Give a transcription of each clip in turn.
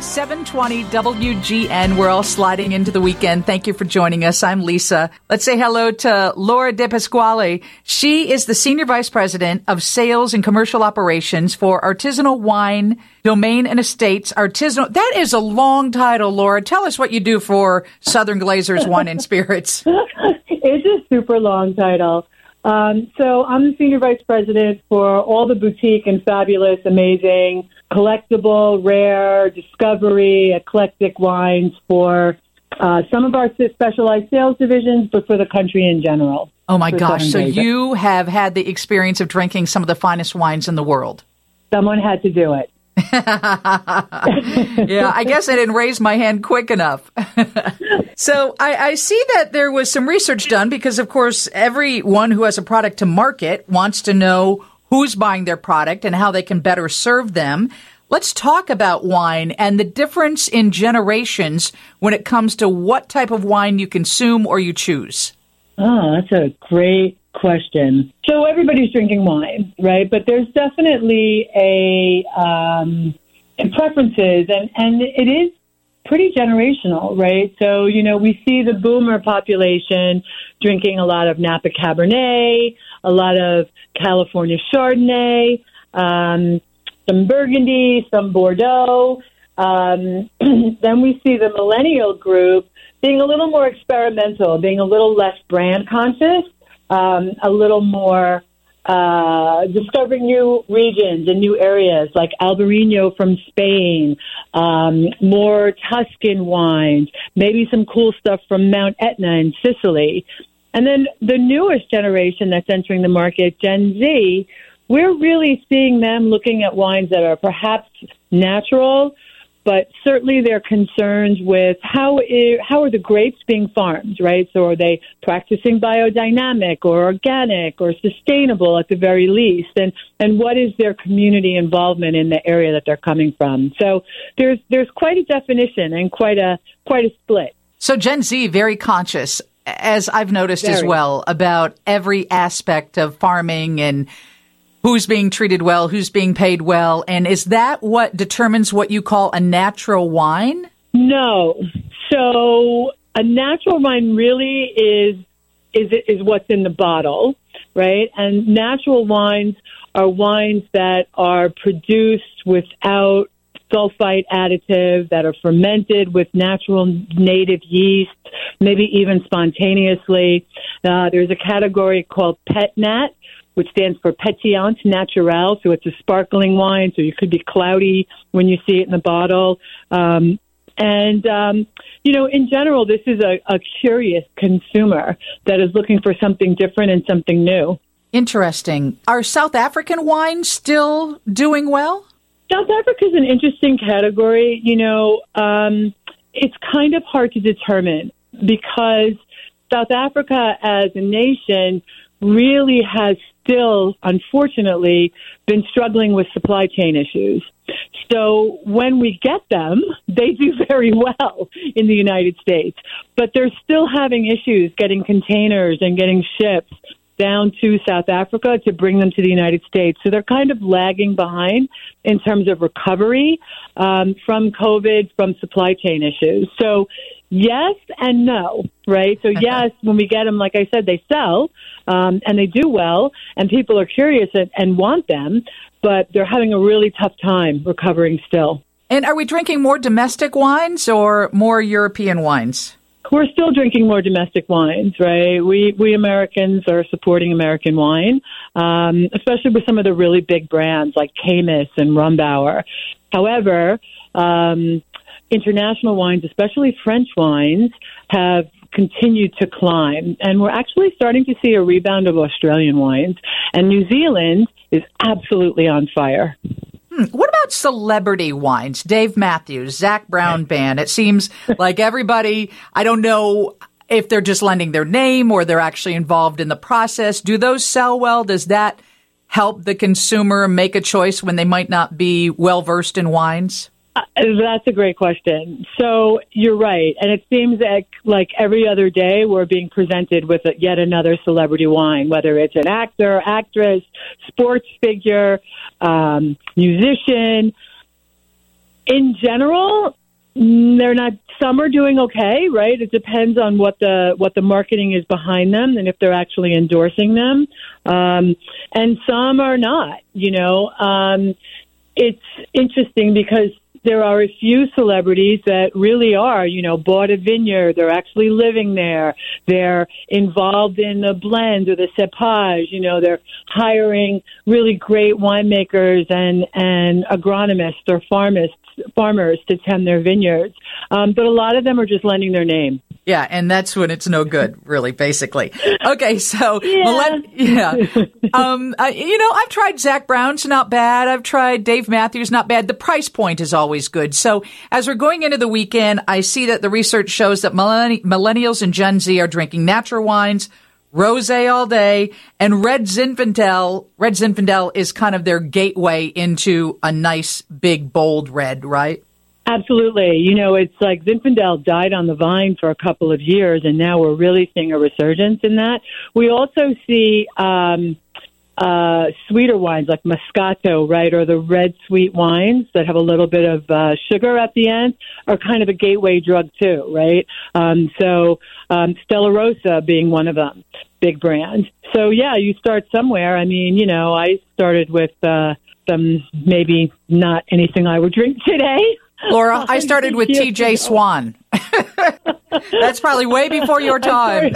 720 WGN. We're all sliding into the weekend. Thank you for joining us. I'm Lisa. Let's say hello to Laura DePasquale. She is the Senior Vice President of Sales and Commercial Operations for Artisanal Wine, Domain and Estates. Artisanal. That is a long title, Laura. Tell us what you do for Southern Glazers Wine and Spirits. it's a super long title. Um, so I'm the Senior Vice President for all the boutique and fabulous, amazing collectible, rare, discovery, eclectic wines for uh, some of our specialized sales divisions, but for the country in general. Oh my gosh. So you have had the experience of drinking some of the finest wines in the world. Someone had to do it. yeah, I guess I didn't raise my hand quick enough. so I, I, see that there was some research done because, of course, everyone who has a product to market wants to know who's buying their product and how they can better serve them. Let's talk about wine and the difference in generations when it comes to what type of wine you consume or you choose. Oh, that's a great question. So everybody's drinking wine, right? But there's definitely a um, preferences, and and it is pretty generational, right? So you know we see the boomer population drinking a lot of Napa Cabernet, a lot of California Chardonnay, um, some Burgundy, some Bordeaux. Um, then we see the millennial group being a little more experimental, being a little less brand conscious, um, a little more uh, discovering new regions and new areas like Albarino from Spain, um, more Tuscan wines, maybe some cool stuff from Mount Etna in Sicily. And then the newest generation that's entering the market, Gen Z, we're really seeing them looking at wines that are perhaps natural, but certainly there are concerns with how is, how are the grapes being farmed, right? So are they practicing biodynamic or organic or sustainable at the very least, and and what is their community involvement in the area that they're coming from? So there's there's quite a definition and quite a quite a split. So Gen Z very conscious as I've noticed Very. as well, about every aspect of farming and who's being treated well, who's being paid well. And is that what determines what you call a natural wine? No. So a natural wine really is is is what's in the bottle, right? And natural wines are wines that are produced without sulfite additive that are fermented with natural native yeast, maybe even spontaneously. Uh, there's a category called pet nat, which stands for Pétillant Naturel. So it's a sparkling wine, so you could be cloudy when you see it in the bottle. Um, and, um, you know, in general, this is a, a curious consumer that is looking for something different and something new. Interesting. Are South African wines still doing well? South Africa is an interesting category. You know, um, it's kind of hard to determine because South Africa as a nation really has still, unfortunately, been struggling with supply chain issues. So when we get them, they do very well in the United States, but they're still having issues getting containers and getting ships down to South Africa to bring them to the United States. So they're kind of lagging behind in terms of recovery um, from COVID, from supply chain issues. So yes and no, right? So yes, when we get them, like I said, they sell um, and they do well, and people are curious and, and want them, but they're having a really tough time recovering still. And are we drinking more domestic wines or more European wines? we're still drinking more domestic wines, right? We we Americans are supporting American wine, um, especially with some of the really big brands like Caymus and Rombauer. However, um, international wines, especially French wines, have continued to climb, and we're actually starting to see a rebound of Australian wines. And New Zealand is absolutely on fire. Hmm. What about celebrity wines? Dave Matthews, Zac Brown Band. It seems like everybody, I don't know if they're just lending their name or they're actually involved in the process. Do those sell well? Does that help the consumer make a choice when they might not be well versed in wines? Uh, that's a great question. So you're right, and it seems that like every other day we're being presented with a, yet another celebrity wine, whether it's an actor, actress, sports figure, um, musician. in general, they're not. Some are doing okay, right? It depends on what the what the marketing is behind them and if they're actually endorsing them. Um, and some are not. You know, um, it's interesting because there are a few celebrities that really are, you know, bought a vineyard. They're actually living there. They're involved in the blend or the cepage. You know, they're hiring really great winemakers and and agronomists or farmists farmers to tend their vineyards. Um, but a lot of them are just lending their name. Yeah, and that's when it's no good, really, basically. Okay, so yeah, yeah. Um, uh, you know, I've tried Zac Brown's not bad. I've tried Dave Matthews, not bad. The price point is always good. So as we're going into the weekend, I see that the research shows that millenn- millennials and Gen Z are drinking natural wines, rosé all day, and red Zinfandel. Red Zinfandel is kind of their gateway into a nice, big, bold red, right? Absolutely. You know, it's like Zinfandel died on the vine for a couple of years, and now we're really seeing a resurgence in that. We also see um, uh, sweeter wines like Moscato, right, or the red sweet wines that have a little bit of uh, sugar at the end are kind of a gateway drug too, right? Um, so um, Stella Rosa being one of them, big brand. So yeah, you start somewhere. I mean, you know, I started with uh, some maybe not anything I would drink today. Laura, I started with TJ Swann. That's probably way before your time.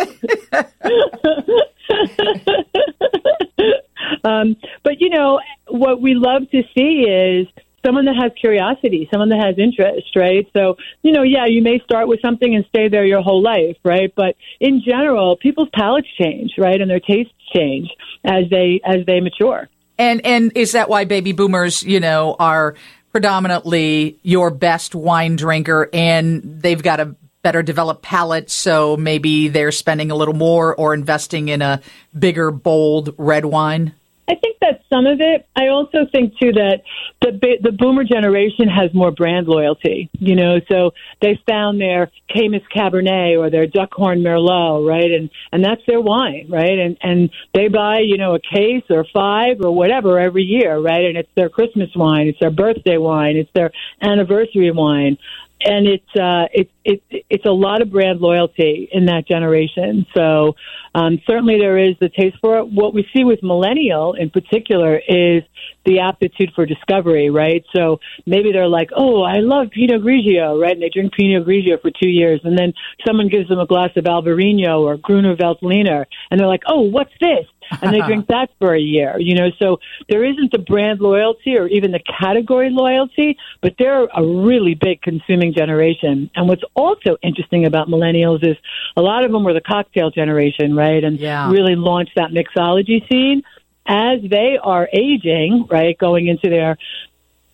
Um, but you know, what we love to see is someone that has curiosity, someone that has interest, right? So, you know, yeah, you may start with something and stay there your whole life, right? But in general, people's palates change, right? And their tastes change as they as they mature. And and is that why baby boomers, you know, are predominantly your best wine drinker and they've got a better developed palate, so maybe they're spending a little more or investing in a bigger, bold red wine? I think that's some of it. I also think too that the the boomer generation has more brand loyalty. You know, so they found their Caymus Cabernet or their Duckhorn Merlot, right? And and that's their wine, right? And and they buy you know a case or five or whatever every year, right? And it's their Christmas wine, it's their birthday wine, it's their anniversary wine and it's uh, it's it, it's a lot of brand loyalty in that generation. So um, certainly there is the taste for it. What we see with millennial in particular is the aptitude for discovery, right? So maybe they're like, oh, I love Pinot Grigio, right? And they drink Pinot Grigio for two years, and then someone gives them a glass of Albarino or Gruner Veltliner, and they're like, oh, what's this? And they drink that for a year. You know, so there isn't the brand loyalty or even the category loyalty, but they're a really big consuming generation. And what's also interesting about millennials is a lot of them were the cocktail generation, right? And yeah. really launched that mixology scene. As they are aging, right, going into their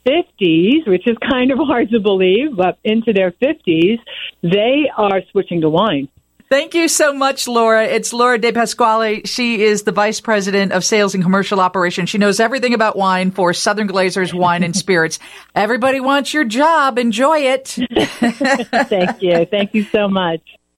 50s, which is kind of hard to believe, but into their 50s, they are switching to wine. Thank you so much, Laura. It's Laura DePasquale. She is the Vice President of Sales and Commercial Operations. She knows everything about wine for Southern Glazers Wine and Spirits. Everybody wants your job. Enjoy it. Thank you. Thank you so much.